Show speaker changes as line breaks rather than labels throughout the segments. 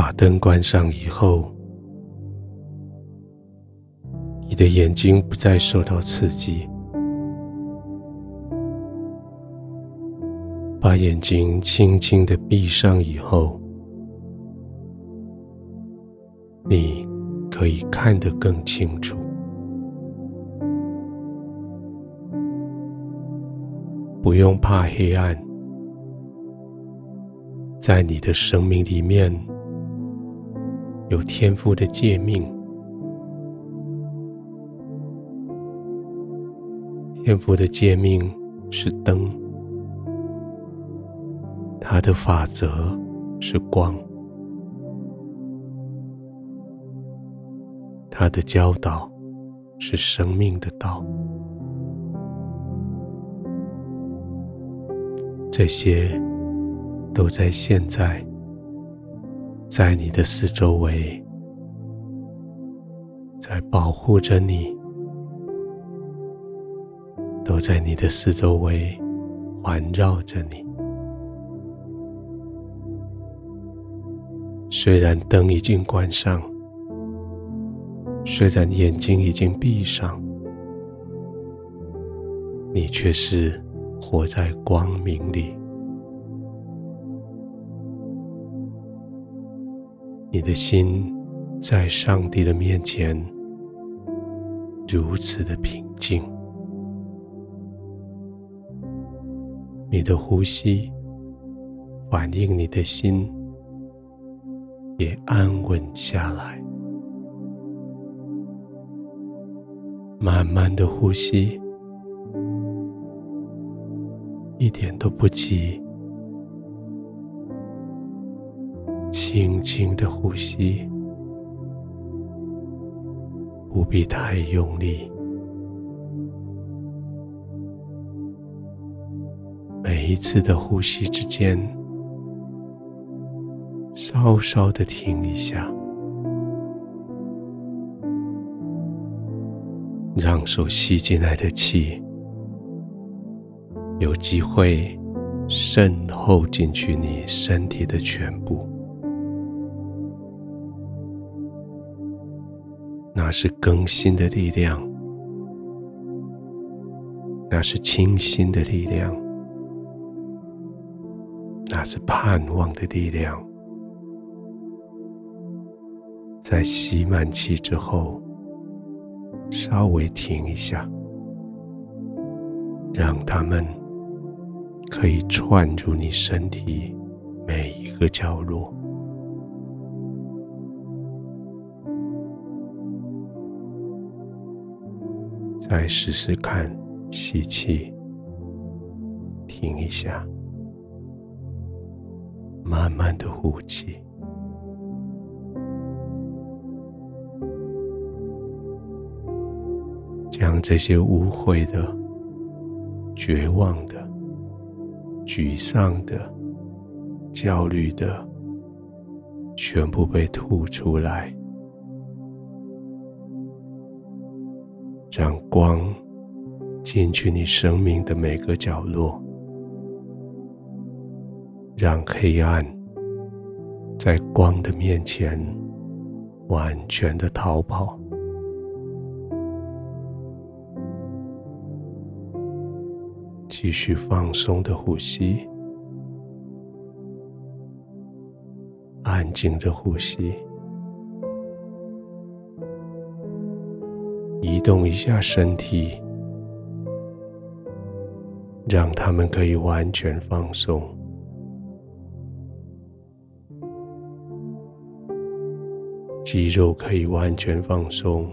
把灯关上以后，你的眼睛不再受到刺激。把眼睛轻轻的闭上以后，你可以看得更清楚。不用怕黑暗，在你的生命里面有天赋的诫命，天赋的诫命是灯，他的法则是光，他的教导是生命的道。这些都在现在，在你的四周围，在保护着你，都在你的四周围环绕着你。虽然灯已经关上，虽然眼睛已经闭上，你却是。活在光明里，你的心在上帝的面前如此的平静，你的呼吸反映你的心也安稳下来，慢慢的呼吸。一点都不急，轻轻的呼吸，不必太用力。每一次的呼吸之间，稍稍的停一下，让所吸进来的气。有机会渗透进去你身体的全部，那是更新的力量，那是清新的力量，那是盼望的力量。在吸满气之后，稍微停一下，让他们。可以串入你身体每一个角落。再试试看，吸气，停一下，慢慢的呼气，将这些污秽的、绝望的。沮丧的、焦虑的，全部被吐出来，让光进去你生命的每个角落，让黑暗在光的面前完全的逃跑。继续放松的呼吸，安静的呼吸，动一下身体，让他们可以完全放松，肌肉可以完全放松，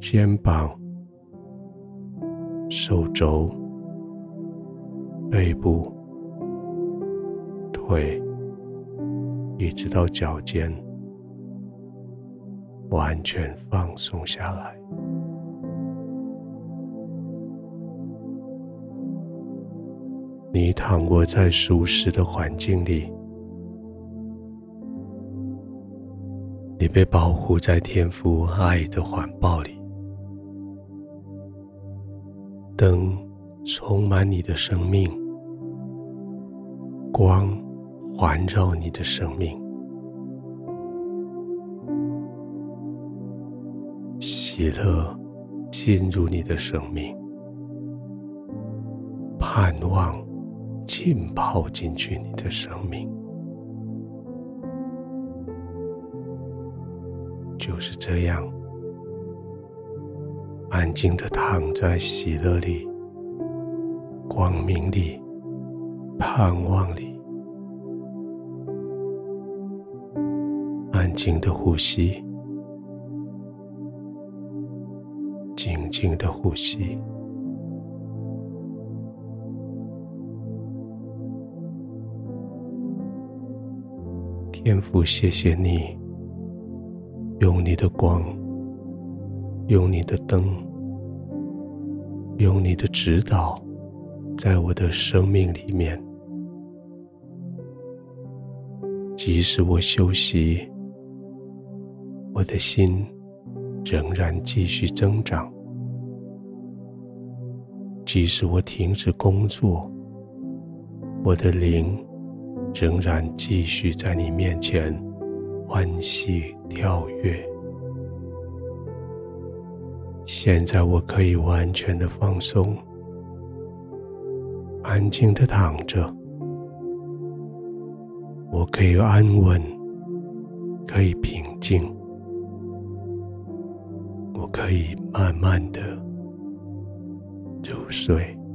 肩膀。手肘、背部、腿，一直到脚尖，完全放松下来。你躺卧在舒适的环境里，你被保护在天父爱的怀抱里。灯充满你的生命，光环绕你的生命，喜乐进入你的生命，盼望浸泡进去你的生命，就是这样，安静的躺在喜乐里、光明里、盼望里。安静的呼吸，静的呼吸。天父，谢谢你，用你的光，用你的灯，用你的指导，在我的生命里面，即使我休息。我的心仍然继续增长，即使我停止工作，我的灵仍然继续在你面前欢喜跳跃。现在我可以完全的放松，安静的躺着，我可以安稳，可以平静。我可以慢慢的入睡。